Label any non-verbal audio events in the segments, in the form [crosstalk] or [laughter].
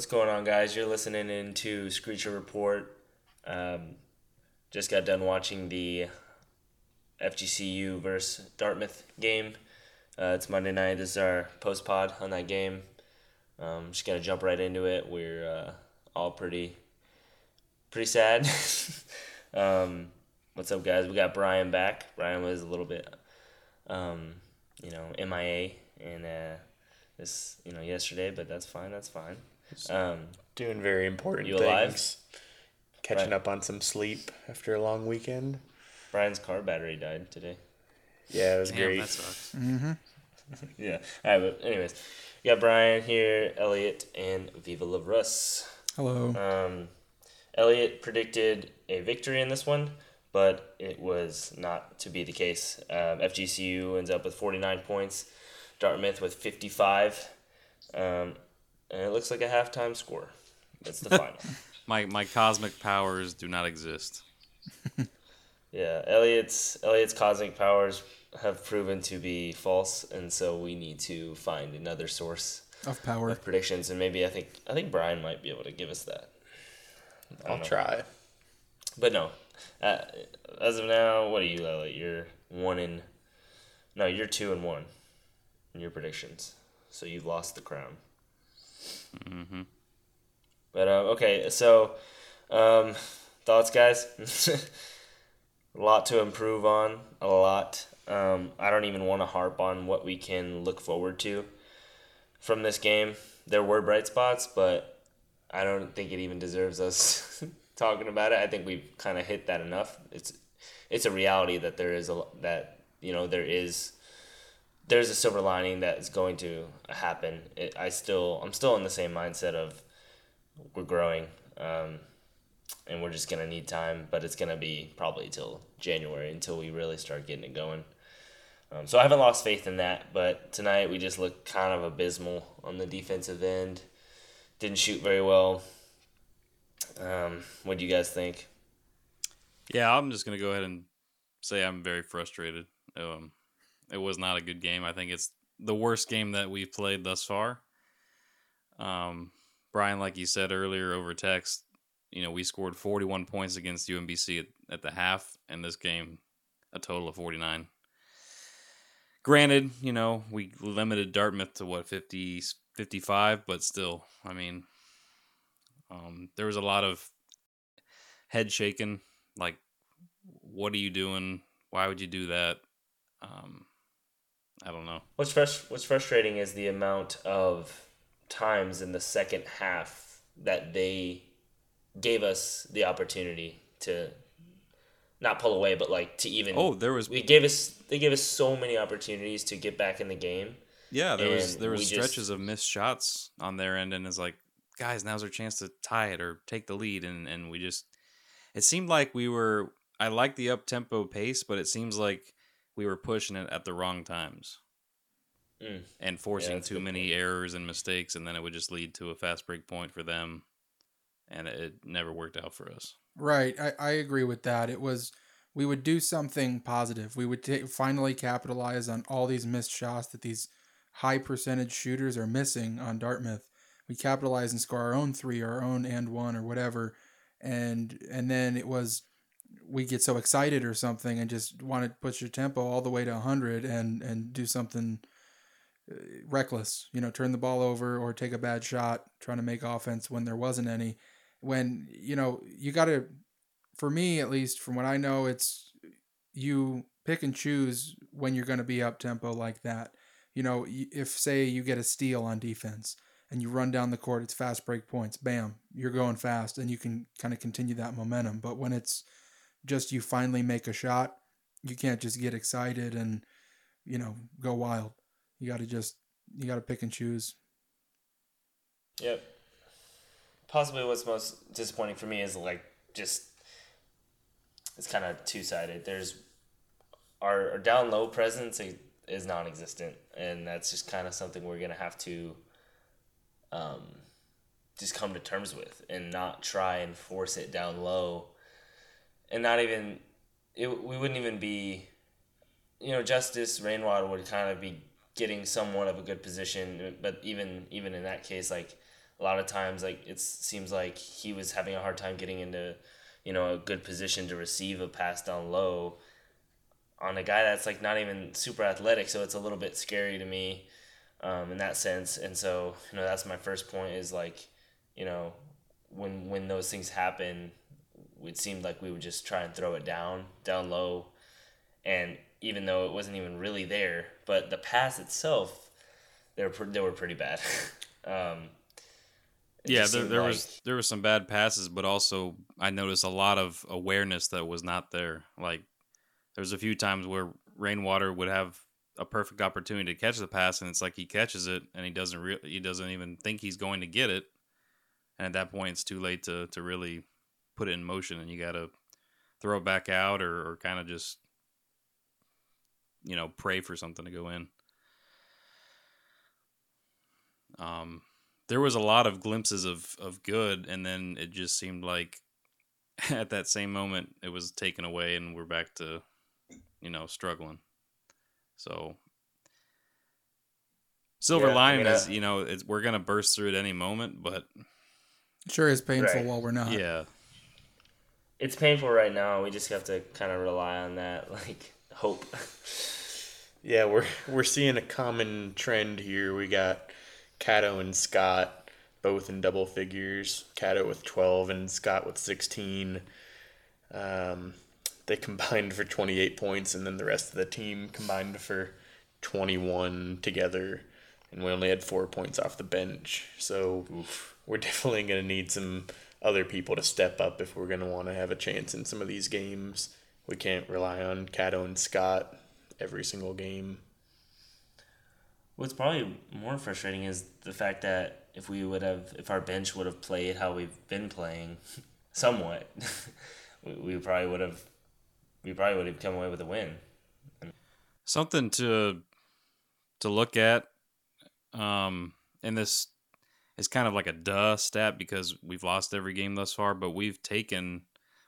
What's going on, guys? You're listening into Screecher Report. Um, just got done watching the FGCU versus Dartmouth game. Uh, it's Monday night. This is our post pod on that game. Um, just gonna jump right into it. We're uh, all pretty, pretty sad. [laughs] um, what's up, guys? We got Brian back. Brian was a little bit, um, you know, MIA and uh, this, you know, yesterday, but that's fine. That's fine. Um, Doing very important You things. alive? Catching Right. up on some sleep after a long weekend. Brian's car battery died today. Yeah, it was Damn, great. that sucks. [laughs] Yeah. All right, but anyways, we got Brian here, Elliot, and Viva La Russ. Hello. Um, Elliot predicted a victory in this one, but it was not to be the case. Um, FGCU ends up with 49 points, Dartmouth with 55, um, and it looks like a halftime score. That's the [laughs] final. My my cosmic powers do not exist. [laughs] Yeah, Elliot's Elliot's cosmic powers have proven to be false, and so we need to find another source of power. of predictions. And maybe I think I think Brian might be able to give us that. I don't I'll know. try. But no, uh, as of now, what are you, Elliot? You're one in. No, you're two and one in your predictions, so you've lost the crown. Hmm But um, okay, so um, thoughts, guys. [laughs] a lot to improve on. A lot. Um, I don't even want to harp on what we can look forward to from this game. There were bright spots, but I don't think it even deserves us [laughs] talking about it. I think we've kind of hit that enough. It's it's a reality that there is a that you know there is there's a silver lining that is going to happen. It, I still I'm still in the same mindset of we're growing, um, and we're just gonna need time. But it's gonna be probably till January until we really start getting it going. Um, so I haven't lost faith in that. But tonight we just looked kind of abysmal on the defensive end. Didn't shoot very well. Um, what do you guys think? Yeah, I'm just gonna go ahead and say I'm very frustrated. Um, it was not a good game. I think it's the worst game that we've played thus far. Um, Brian, like you said earlier over text, you know we scored 41 points against UMBC at, at the half, and this game a total of 49. Granted, you know we limited Dartmouth to what 50, 55, but still, I mean, um, there was a lot of head shaking like what are you doing why would you do that um i don't know What's frus- What's frustrating is the amount of times in the second half that they gave us the opportunity to not pull away, but like to even. oh there was we gave us they gave us so many opportunities to get back in the game. yeah there was there was we just- stretches of missed shots on their end and it's like guys now's our chance to tie it or take the lead and and we just it seemed like we were i like the up tempo pace but it seems like we were pushing it at the wrong times Mm. and forcing that's a too good many errors and mistakes and then it would just lead to a fast break point for them and it, it never worked out for us Right. I, I agree with that. It was we would do something positive. We would ta- finally capitalize on all these missed shots that these high percentage shooters are missing on Dartmouth. We capitalize and score our own three, or our own and one, or whatever, and and then it was we get so excited or something and just want to push your tempo all the way to 100 and and do something uh, reckless you know turn the ball over or take a bad shot trying to make offense when there wasn't any. When you know you got to for me at least from what i know it's you pick and choose when you're going to be up tempo like that. You know if say you get a steal on defense and you run down the court it's fast break points bam you're going fast and you can kind of continue that momentum. But when it's just you finally make a shot you can't just get excited and you know go wild you got to just you got to pick and choose Yep. Possibly what's most disappointing for me is like just it's kind of two sided. There's our, our down low presence is non existent, and that's just kind of something we're gonna have to um, just come to terms with and not try and force it down low, and not even it. We wouldn't even be, you know, Justice Rainwater would kind of be getting somewhat of a good position, but even even in that case, like a lot of times like it seems like he was having a hard time getting into you know a good position to receive a pass down low on a guy that's like not even super athletic so it's a little bit scary to me um, in that sense and so you know that's my first point is like you know when when those things happen it seemed like we would just try and throw it down down low. And even though it wasn't even really there but the pass itself they were, they were pretty bad. [laughs] Um, yeah, there, there like- was there was some bad passes, but also I noticed a lot of awareness that was not there. Like there's a few times where Rainwater would have a perfect opportunity to catch the pass, and it's like he catches it and he doesn't re- he doesn't even think he's going to get it, and at that point it's too late to to really put it in motion, and you got to throw it back out or, or kind of just you know pray for something to go in. Um, there was a lot of glimpses of of good, and then it just seemed like [laughs] at that same moment it was taken away, and we're back to you know struggling. So silver Yeah, lining mean, is you know it's, we're gonna burst through at any moment, but Sure is painful Right. while we're not. yeah, it's painful right now. We just have to kind of rely on that, [laughs] like hope. Yeah, we're we're seeing a common trend here. We got Catto and Scott both in double figures. Catto with twelve and Scott with sixteen. Um, they combined for twenty eight points, and then the rest of the team combined for twenty one together. And we only had four points off the bench, so we're definitely gonna need some other people to step up if we're gonna want to have a chance in some of these games. We can't rely on Catto and Scott every single game. What's probably more frustrating is the fact that if we would have, if our bench would have played how we've been playing, [laughs] somewhat, [laughs] we, we probably would have, we probably would have come away with a win. something to to look at um and this is kind of like a duh stat because we've lost every game thus far but we've taken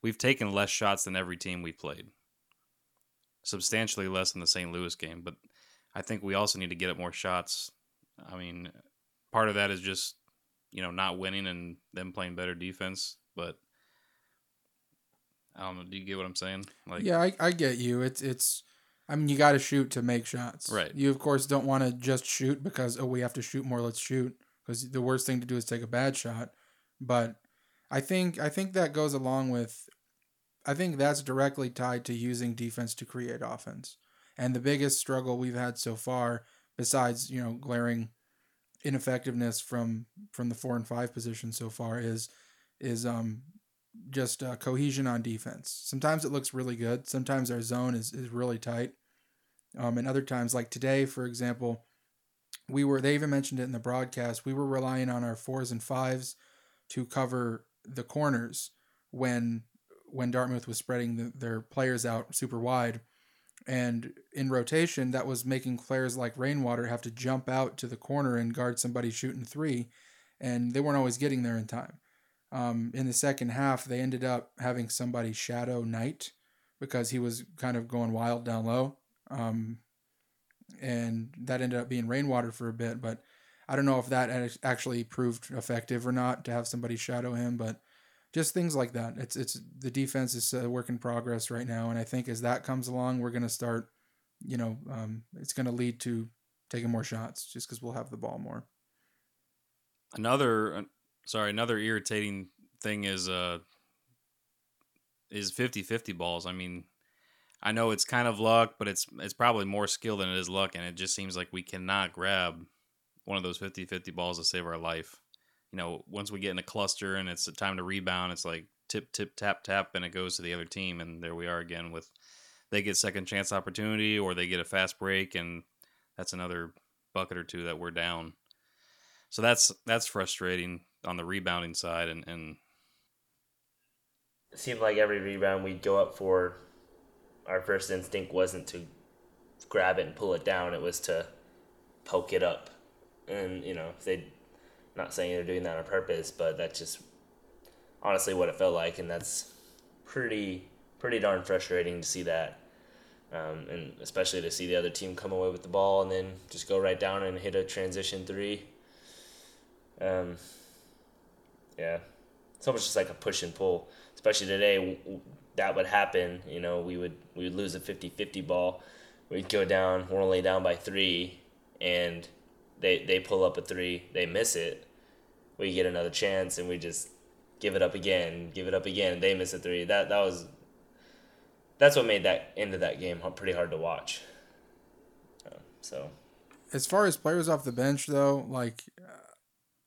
we've taken less shots than every team we played substantially less in the St. Louis game but I think we also need to get up more shots I mean part of that is just you know not winning and them playing better defense but I don't know do you get what I'm saying like yeah, I, I get you. It's it's. I mean, you got to shoot to make shots. Right. You of course don't want to just shoot because oh we have to shoot more. Let's shoot because the worst thing to do is take a bad shot. But I think I think that goes along with. I think that's directly tied to using defense to create offense. And the biggest struggle we've had so far, besides you know glaring ineffectiveness from from the four and five position so far, is is um just uh, cohesion on defense. Sometimes it looks really good. Sometimes our zone is, is really tight. Um, and other times, like today, for example, we were, they even mentioned it in the broadcast, we were relying on our fours and fives to cover the corners when when Dartmouth was spreading the, their players out super wide. And in rotation, that was making players like Rainwater have to jump out to the corner and guard somebody shooting three. And they weren't always getting there in time. Um, in the second half, they ended up having somebody shadow Knight because he was kind of going wild down low. Um, and that ended up being rainwater for a bit, but I don't know if that actually proved effective or not to have somebody shadow him, but just things like that. It's it's the defense is a work in progress right now, and I think as that comes along, we're gonna start. You know, um, it's gonna lead to taking more shots just because we'll have the ball more. another uh, sorry another irritating thing is uh is 50-50 balls i mean i know it's kind of luck but it's it's probably more skill than it is luck and it just seems like we cannot grab one of those 50-50 balls to save our life. You know once we get in a cluster and it's time to rebound it's like tip tip tap tap and it goes to the other team and there we are again with they get second chance opportunity or they get a fast break and that's another bucket or two that we're down. So that's that's frustrating on the rebounding side, and and It seemed like every rebound we'd go up for, our first instinct wasn't to grab it and pull it down. It was to poke it up, and you know they, not saying they're doing that on purpose, but that's just honestly what it felt like, and that's pretty pretty darn frustrating to see that. Um, and especially to see the other team come away with the ball and then just go right down and hit a transition three. Um, yeah, it's almost just like a push and pull. Especially today, that would happen. You know, we would we would lose a 50-50 ball. We'd go down. We're only down by three, and they they pull up a three. They miss it. We get another chance, and we just give it up again, give it up again. They miss a three. That that was. That's what made that end of that game pretty hard to watch. So as far as players off the bench though like uh,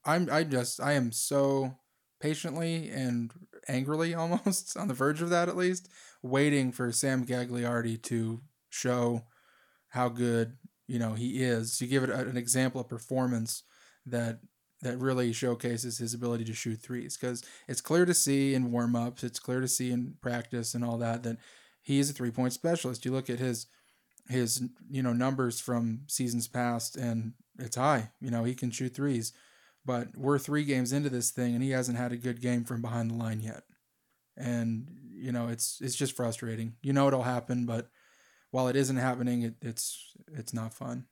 i'm i just i am so patiently and angrily [laughs] almost on the verge of that at least waiting for sam gagliardi to show how good you know he is to give it an example of performance that that really showcases his ability to shoot threes. Because it's clear to see in warm-ups it's clear to see in practice and all that that he is a three-point specialist. You look at his his you know numbers from seasons past and it's high. You know he can shoot threes but we're three games into this thing and he hasn't had a good game from behind the line yet. And you know it's it's just frustrating. You know it'll happen but while it isn't happening it, it's it's not fun.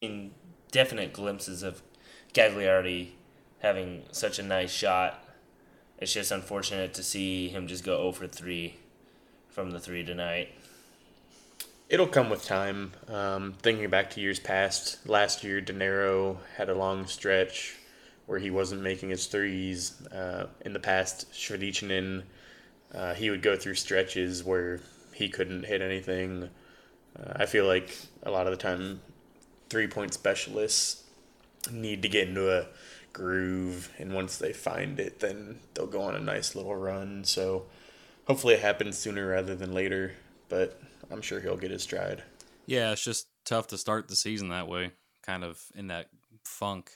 In definite glimpses of Gagliardi having such a nice shot it's just unfortunate to see him just go oh over 3 from the 3 tonight It'll come with time. Um, thinking back to years past, last year, Dinero had a long stretch where he wasn't making his threes. Uh, in the past, Shvedicinin, uh, he would go through stretches where he couldn't hit anything. Uh, I feel like a lot of the time, three point specialists need to get into a groove, and once they find it, then they'll go on a nice little run. So hopefully it happens sooner rather than later, but I'm sure he'll get his stride. Yeah, it's just tough to start the season that way, kind of in that funk.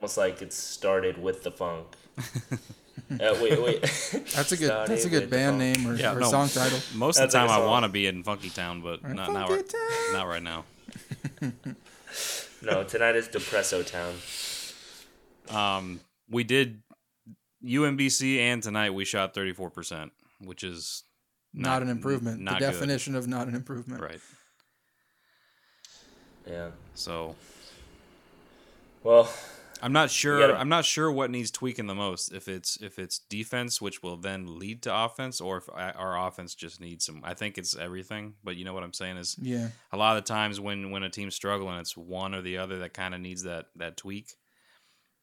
almost like it started with the funk [laughs] uh, wait wait [laughs] that's a good that's a good band name or, Yeah, or no. song title Most of the time, I want to be in Funky Town, but Or not now. Right, not right now. no tonight is Depresso Town Um, we did UMBC and tonight we shot thirty four percent, which is not, an improvement Not the good. definition of not an improvement right. yeah So well I'm not sure. gotta- I'm not sure what needs tweaking the most. If it's if it's defense, which will then lead to offense, or if our offense just needs some. I think it's everything. But you know what I'm saying is yeah a lot of the times when when a team's struggling, it's one or the other that kind of needs that that tweak.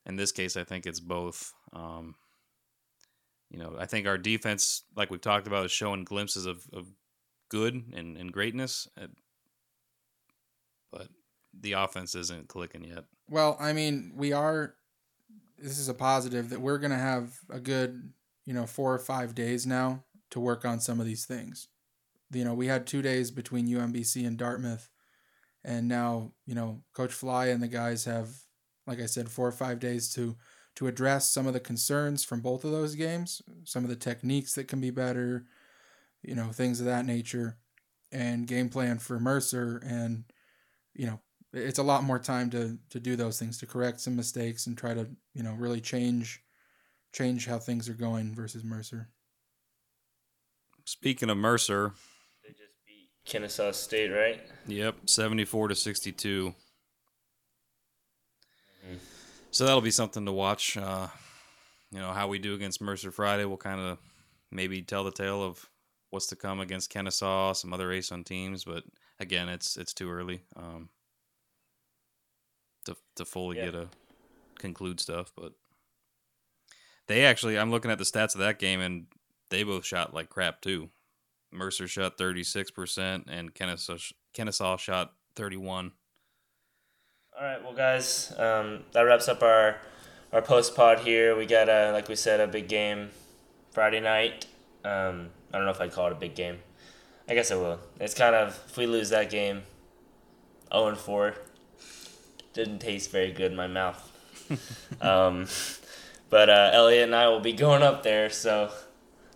In this case, I think it's both. Um, you know, I think our defense, like we've talked about, is showing glimpses of, of good and, and greatness, uh, but the offense isn't clicking yet. Well, I mean, we are. This is a positive that we're going to have a good, you know, four or five days now to work on some of these things. You know, we had two days between UMBC and Dartmouth, and now you know, Coach Fly and the guys have, like I said, four or five days to to address some of the concerns from both of those games, some of the techniques that can be better, you know, things of that nature, and game plan for Mercer, and you know, it's a lot more time to to do those things to correct some mistakes and try to you know really change change how things are going versus Mercer. Speaking of Mercer, they just beat Kennesaw State right Yep, seventy-four to sixty-two. So that'll be something to watch. Uh, you know how we do against Mercer Friday. We'll kind of maybe tell the tale of what's to come against Kennesaw, some other ASUN teams. But again, it's it's too early um, to to fully Yeah. get a conclude stuff. But they actually, I'm looking at the stats of that game, and they both shot like crap too. Mercer shot 36%, and Kennesaw, Kennesaw shot 31. All right, well, guys, um, that wraps up our our post pod here. We got a like we said a big game Friday night. Um, I don't know if I'd call it a big game. I guess I will. It's kind of if we lose that game, zero and four, didn't taste very good in my mouth. [laughs] um, but uh, Elliot and I will be going up there, so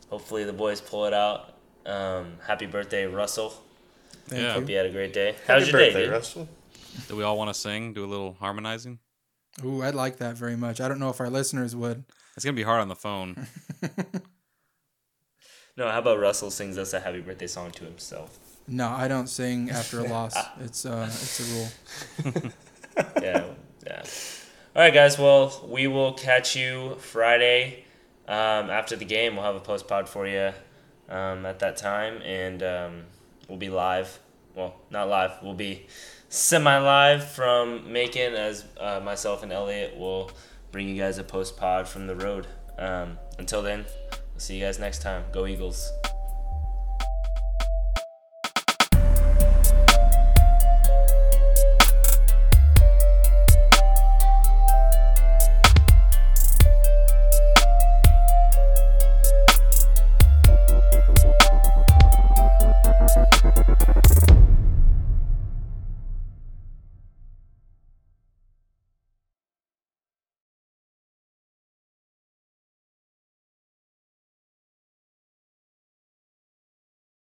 hopefully the boys pull it out. Um, happy birthday, Russell. Thank Yeah. you. Hope you had a great day. How was Happy your day, birthday, dude? Russell. Do we all want to sing? Do a little harmonizing? Ooh, I'd like that very much. I don't know if our listeners would. It's gonna be hard on the phone. [laughs] No, how about Russell sings us a happy birthday song to himself? No, I don't sing after a [laughs] loss. It's uh, it's a rule. [laughs] Yeah, yeah. All right, guys. Well, we will catch you Friday um, after the game. We'll have a post pod for you um, at that time, and um, we'll be live. Well, not live. We'll be semi live from Macon as uh, myself and Elliot will bring you guys a post pod from the road. Um, until then, we'll see you guys next time. Go Eagles.